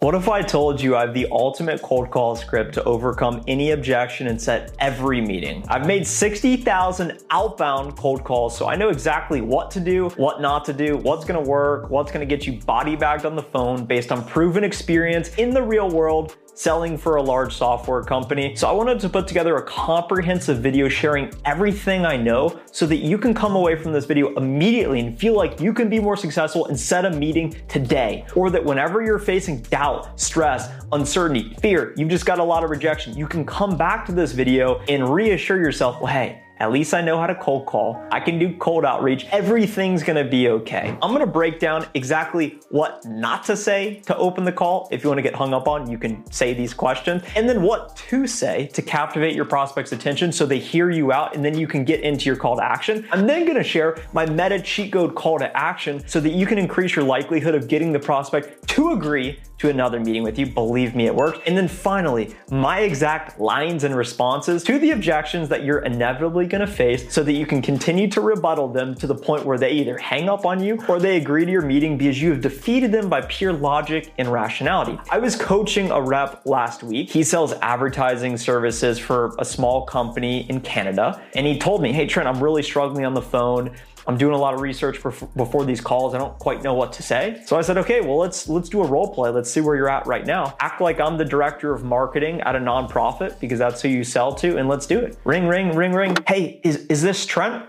What if I told you I have the ultimate cold call script to overcome any objection and set every meeting? I've made 60,000 outbound cold calls, so I know exactly what to do, what not to do, what's gonna work, what's gonna get you body bagged on the phone based on proven experience in the real world selling for a large software company. So I wanted to put together a comprehensive video sharing everything I know so that you can come away from this video immediately and feel like you can be more successful and set a meeting today. Or that whenever you're facing doubt, stress, uncertainty, fear, you've just got a lot of rejection, you can come back to this video and reassure yourself, well, hey, at least I know how to cold call. I can do cold outreach. Everything's gonna be okay. I'm gonna break down exactly what not to say to open the call. If you wanna get hung up on, you can say these questions. And then what to say to captivate your prospect's attention so they hear you out and then you can get into your call to action. I'm then gonna share my meta cheat code call to action so that you can increase your likelihood of getting the prospect to agree to another meeting with you. Believe me, it works. And then finally, my exact lines and responses to the objections that you're inevitably gonna face so that you can continue to rebuttal them to the point where they either hang up on you or they agree to your meeting because you have defeated them by pure logic and rationality. I was coaching a rep last week. He sells advertising services for a small company in Canada. And he told me, Hey, Trent, I'm really struggling on the phone. I'm doing a lot of research before these calls. I don't quite know what to say. So I said, okay, well, let's let's do a role play. Let's see where you're at right now. Act like I'm the director of marketing at a nonprofit because that's who you sell to, and let's do it. Ring, ring, ring, ring. Hey, is is this Trent?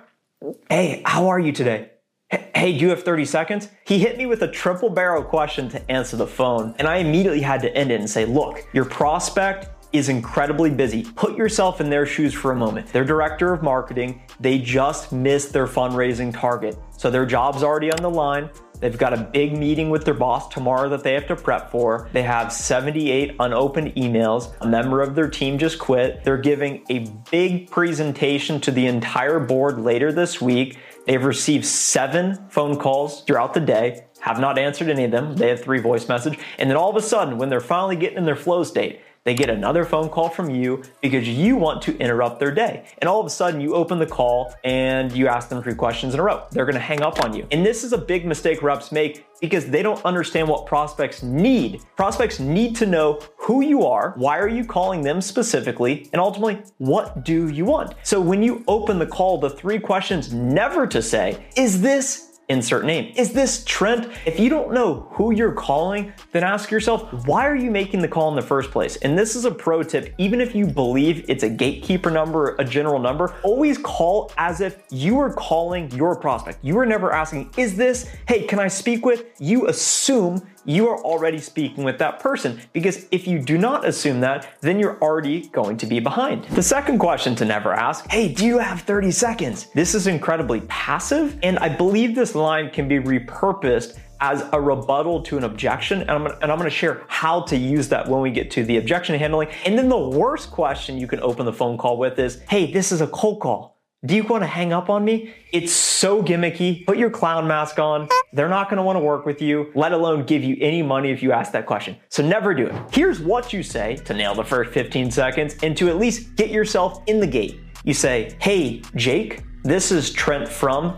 Hey, how are you today? Hey, do you have 30 seconds? He hit me with a triple barrel question to answer the phone, and I immediately had to end it and say, look, your prospect is incredibly busy. Put yourself in their shoes for a moment. They're director of marketing, they just missed their fundraising target. So their job's already on the line. They've got a big meeting with their boss tomorrow that they have to prep for. They have 78 unopened emails. A member of their team just quit. They're giving a big presentation to the entire board later this week. They've received seven phone calls throughout the day, have not answered any of them. They have three voice message. And then all of a sudden, when they're finally getting in their flow state, they get another phone call from you because you want to interrupt their day. And all of a sudden, you open the call and you ask them three questions in a row. They're gonna hang up on you. And this is a big mistake reps make because they don't understand what prospects need. Prospects need to know who you are, why are you calling them specifically, and ultimately, what do you want? So when you open the call, the three questions never to say, is this insert name. Is this Trent? If you don't know who you're calling, then ask yourself, why are you making the call in the first place? And this is a pro tip, even if you believe it's a gatekeeper number, a general number, always call as if you are calling your prospect. You are never asking, is this, hey, can I speak with? You assume you are already speaking with that person. Because if you do not assume that, then you're already going to be behind. The second question to never ask, hey, do you have 30 seconds? This is incredibly passive, and I believe this line can be repurposed as a rebuttal to an objection. And I'm, gonna, and I'm gonna share how to use that when we get to the objection handling. And then the worst question you can open the phone call with is, hey, this is a cold call. Do you want to hang up on me? It's so gimmicky. Put your clown mask on. They're not going to want to work with you, let alone give you any money if you ask that question. So never do it. Here's what you say to nail the first 15 seconds and to at least get yourself in the gate. You say, Hey, Jake, this is Trent from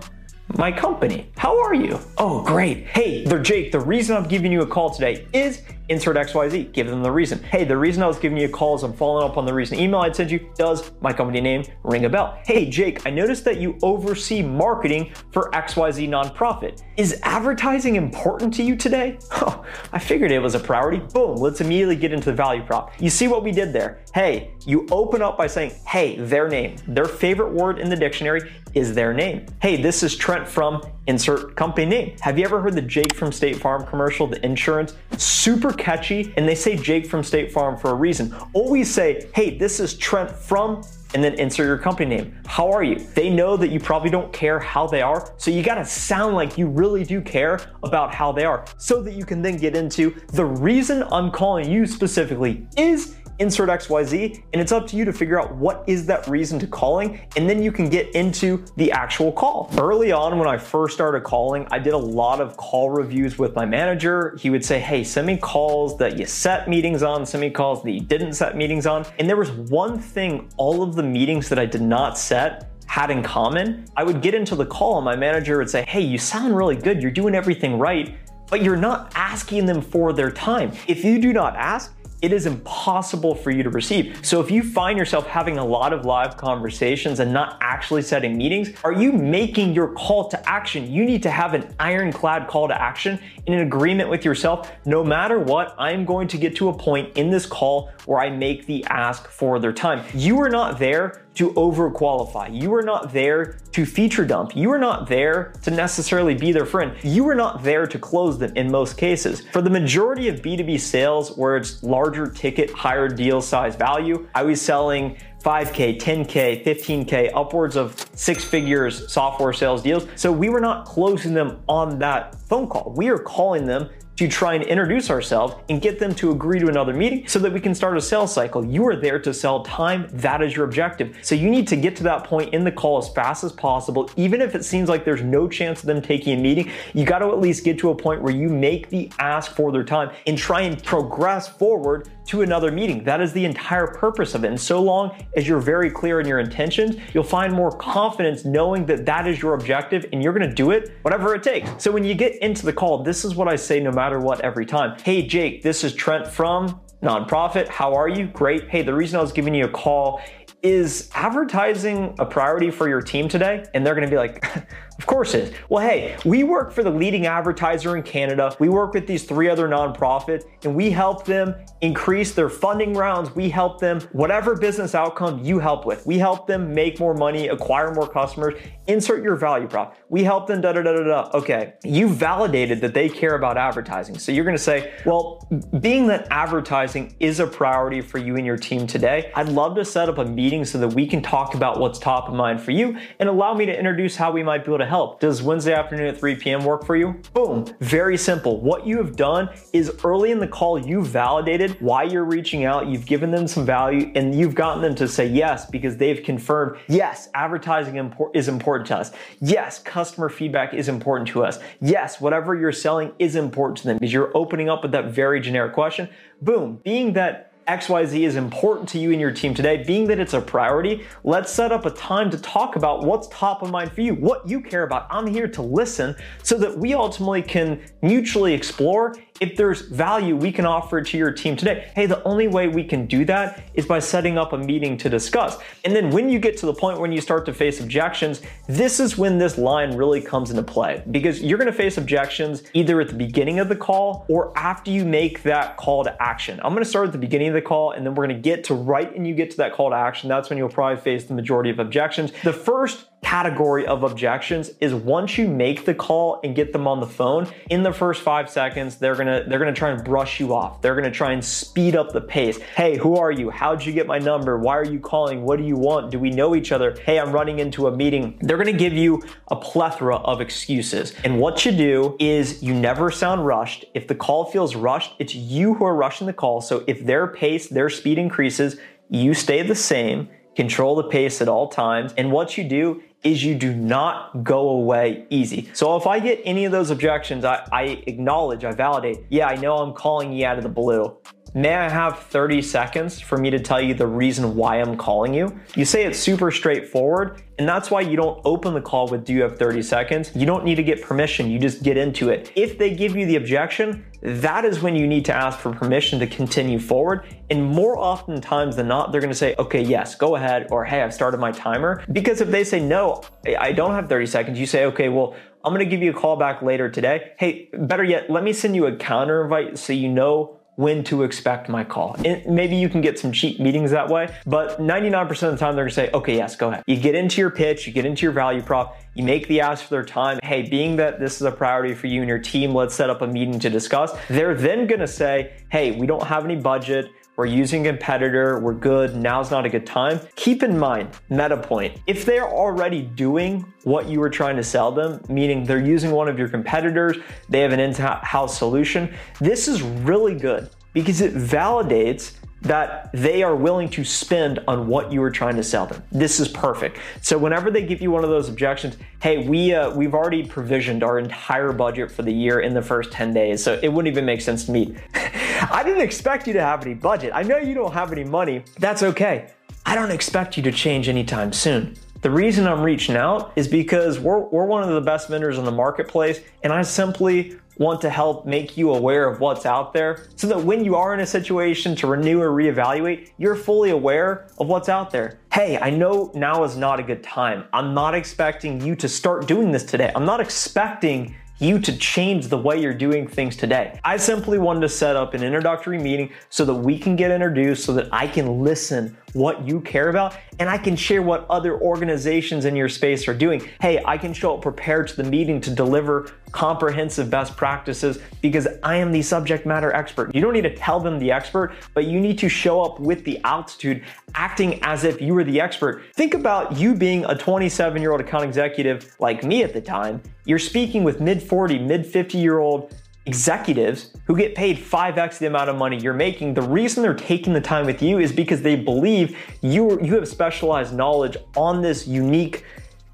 my company. How are you? Oh, great. Hey, there Jake. The reason I'm giving you a call today is insert XYZ. Give them the reason. Hey, the reason I was giving you a call is I'm following up on the recent email I sent you. Does my company name ring a bell? Hey, Jake, I noticed that you oversee marketing for XYZ nonprofit. Is advertising important to you today? Oh, I figured it was a priority. Boom, let's immediately get into the value prop. You see what we did there? Hey, you open up by saying, hey, their name. Their favorite word in the dictionary is their name. Hey, this is Trent from insert company name. Have you ever heard the Jake from State Farm commercial, the insurance? Super catchy, and they say Jake from State Farm for a reason. Always say, hey, this is Trent from and then insert your company name. How are you? They know that you probably don't care how they are, so you gotta sound like you really do care about how they are so that you can then get into the reason I'm calling you specifically is insert XYZ, and it's up to you to figure out what is that reason to calling, and then you can get into the actual call. Early on, when I first started calling, I did a lot of call reviews with my manager. He would say, Hey, send me calls that you set meetings on, send me calls that you didn't set meetings on. And there was one thing all of the meetings that I did not set had in common. I would get into the call, and my manager would say, Hey, you sound really good, you're doing everything right but you're not asking them for their time. If you do not ask, it is impossible for you to receive. So if you find yourself having a lot of live conversations and not actually setting meetings, are you making your call to action? You need to have an ironclad call to action in an agreement with yourself. No matter what, I'm going to get to a point in this call where I make the ask for their time. You are not there to overqualify. You are not there to feature dump. You are not there to necessarily be their friend. You are not there to close them in most cases. For the majority of B2B sales where it's larger ticket, higher deal size value, I was selling 5K, 10K, 15K, upwards of six figures software sales deals. So we were not closing them on that phone call. We are calling them to try and introduce ourselves and get them to agree to another meeting so that we can start a sales cycle. You are there to sell time. That is your objective. So you need to get to that point in the call as fast as possible. Even if it seems like there's no chance of them taking a meeting, you got to at least get to a point where you make the ask for their time and try and progress forward to another meeting. That is the entire purpose of it. And so long as you're very clear in your intentions, you'll find more confidence knowing that that is your objective and you're going to do it whatever it takes. So when you get into the call, this is what I say no matter what every time. Hey, Jake, this is Trent from nonprofit. How are you? Great. Hey, the reason I was giving you a call is advertising a priority for your team today? And they're going to be like, Of course it is. Well, hey, we work for the leading advertiser in Canada. We work with these three other nonprofits and we help them increase their funding rounds. We help them, whatever business outcome you help with, we help them make more money, acquire more customers, insert your value prop. We help them da da da da da. Okay, you validated that they care about advertising. So you're gonna say, well, being that advertising is a priority for you and your team today, I'd love to set up a meeting so that we can talk about what's top of mind for you and allow me to introduce how we might be able to help. Does Wednesday afternoon at 3 p.m. work for you? Boom. Very simple. What you have done is early in the call, you validated why you're reaching out, you've given them some value, and you've gotten them to say yes because they've confirmed, yes, advertising is important to us. Yes, customer feedback is important to us. Yes, whatever you're selling is important to them because you're opening up with that very generic question. Boom. Being that XYZ is important to you and your team today, being that it's a priority, let's set up a time to talk about what's top of mind for you, what you care about. I'm here to listen so that we ultimately can mutually explore if there's value we can offer to your team today. Hey, the only way we can do that is by setting up a meeting to discuss. And then when you get to the point when you start to face objections, this is when this line really comes into play because you're going to face objections either at the beginning of the call or after you make that call to action. I'm going to start at the beginning of the call and then we're going to get to right and you get to that call to action. That's when you'll probably face the majority of objections. The first category of objections is once you make the call and get them on the phone in the first five seconds they're gonna they're gonna try and brush you off. They're gonna try and speed up the pace. Hey who are you? How'd you get my number? Why are you calling? What do you want? Do we know each other? Hey i'm running into a meeting. They're gonna give you a plethora of excuses. And what you do is you never sound rushed. If the call feels rushed it's you who are rushing the call. So if their pace their speed increases you stay the same control the pace at all times. And what you do is you do not go away easy. So if I get any of those objections, I, I, acknowledge, I validate, yeah, I know I'm calling you out of the blue. May I have 30 seconds for me to tell you the reason why I'm calling you? You say it's super straightforward, and that's why you don't open the call with Do you have 30 seconds? You don't need to get permission, you just get into it. If they give you the objection, that is when you need to ask for permission to continue forward. And more often times than not, they're gonna say, okay, yes, go ahead, or hey, I've started my timer. Because if they say, no, I don't have 30 seconds, you say, okay, well, I'm gonna give you a call back later today. Hey, better yet, let me send you a counter invite so you know when to expect my call. And maybe you can get some cheap meetings that way, but 99% of the time they're gonna say, okay, yes, go ahead. You get into your pitch, you get into your value prop, you make the ask for their time. Hey, being that this is a priority for you and your team, let's set up a meeting to discuss. They're then gonna say, hey, we don't have any budget we're using a competitor, we're good, now's not a good time. Keep in mind, MetaPoint, if they're already doing what you were trying to sell them, meaning they're using one of your competitors, they have an in-house solution, this is really good because it validates that they are willing to spend on what you are trying to sell them. This is perfect. So whenever they give you one of those objections, hey, we uh, we've already provisioned our entire budget for the year in the first 10 days, so it wouldn't even make sense to me. I didn't expect you to have any budget. I know you don't have any money. That's okay. I don't expect you to change anytime soon. The reason I'm reaching out is because we're, we're one of the best vendors in the marketplace, and I simply want to help make you aware of what's out there so that when you are in a situation to renew or reevaluate, you're fully aware of what's out there. Hey, I know now is not a good time. I'm not expecting you to start doing this today. I'm not expecting you to change the way you're doing things today. I simply wanted to set up an introductory meeting so that we can get introduced, so that I can listen what you care about and I can share what other organizations in your space are doing. Hey, I can show up prepared to the meeting to deliver comprehensive best practices because I am the subject matter expert. You don't need to tell them the expert, but you need to show up with the altitude, acting as if you were the expert. Think about you being a 27 year old account executive like me at the time. You're speaking with mid 40, mid 50 year old executives who get paid 5x the amount of money you're making, the reason they're taking the time with you is because they believe you, you have specialized knowledge on this unique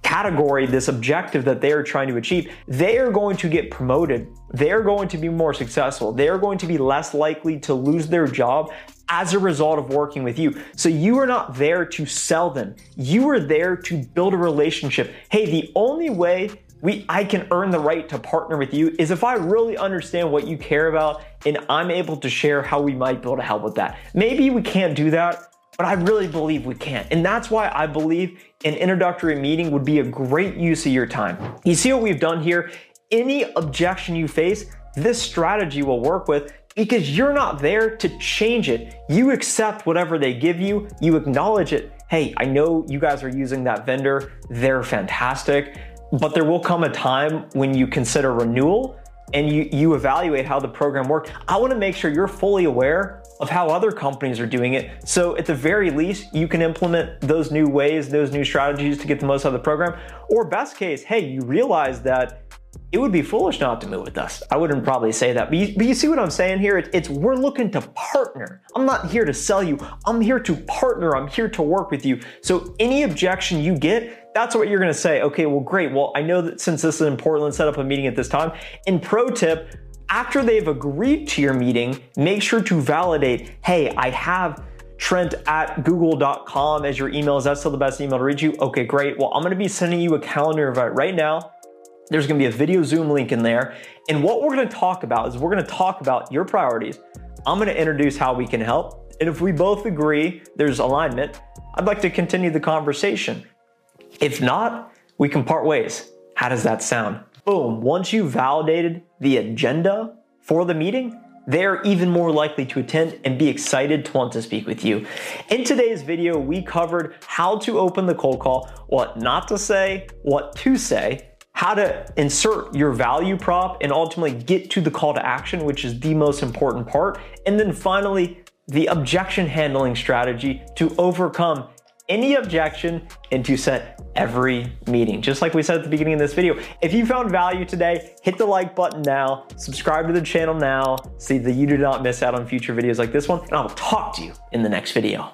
category, this objective that they are trying to achieve, they are going to get promoted. They're going to be more successful. They're going to be less likely to lose their job as a result of working with you. So you are not there to sell them. You are there to build a relationship. Hey, the only way we I can earn the right to partner with you is if I really understand what you care about and I'm able to share how we might be able to help with that. Maybe we can't do that, but I really believe we can. And that's why I believe an introductory meeting would be a great use of your time. You see what we've done here? Any objection you face, this strategy will work with because you're not there to change it. You accept whatever they give you, you acknowledge it. Hey, I know you guys are using that vendor, they're fantastic but there will come a time when you consider renewal and you, you evaluate how the program worked. I wanna make sure you're fully aware of how other companies are doing it. So at the very least, you can implement those new ways, those new strategies to get the most out of the program. Or best case, hey, you realize that it would be foolish not to move with us. I wouldn't probably say that, but you, but you see what I'm saying here? It's, it's we're looking to partner. I'm not here to sell you. I'm here to partner. I'm here to work with you. So any objection you get, that's what you're going to say. Okay, well, great. Well, I know that since this is important, let's set up a meeting at this time. And pro tip, after they've agreed to your meeting, make sure to validate, hey, I have Trent at google.com as your email. Is that still the best email to reach you? Okay, great. Well, I'm going to be sending you a calendar invite right now there's gonna be a video Zoom link in there. And what we're gonna talk about is we're gonna talk about your priorities. I'm gonna introduce how we can help. And if we both agree there's alignment, I'd like to continue the conversation. If not, we can part ways. How does that sound? Boom, once you validated the agenda for the meeting, they're even more likely to attend and be excited to want to speak with you. In today's video, we covered how to open the cold call, what not to say, what to say, how to insert your value prop and ultimately get to the call to action, which is the most important part. And then finally, the objection handling strategy to overcome any objection and to set every meeting. Just like we said at the beginning of this video, if you found value today, hit the like button now, subscribe to the channel now, so that you do not miss out on future videos like this one, and I'll talk to you in the next video.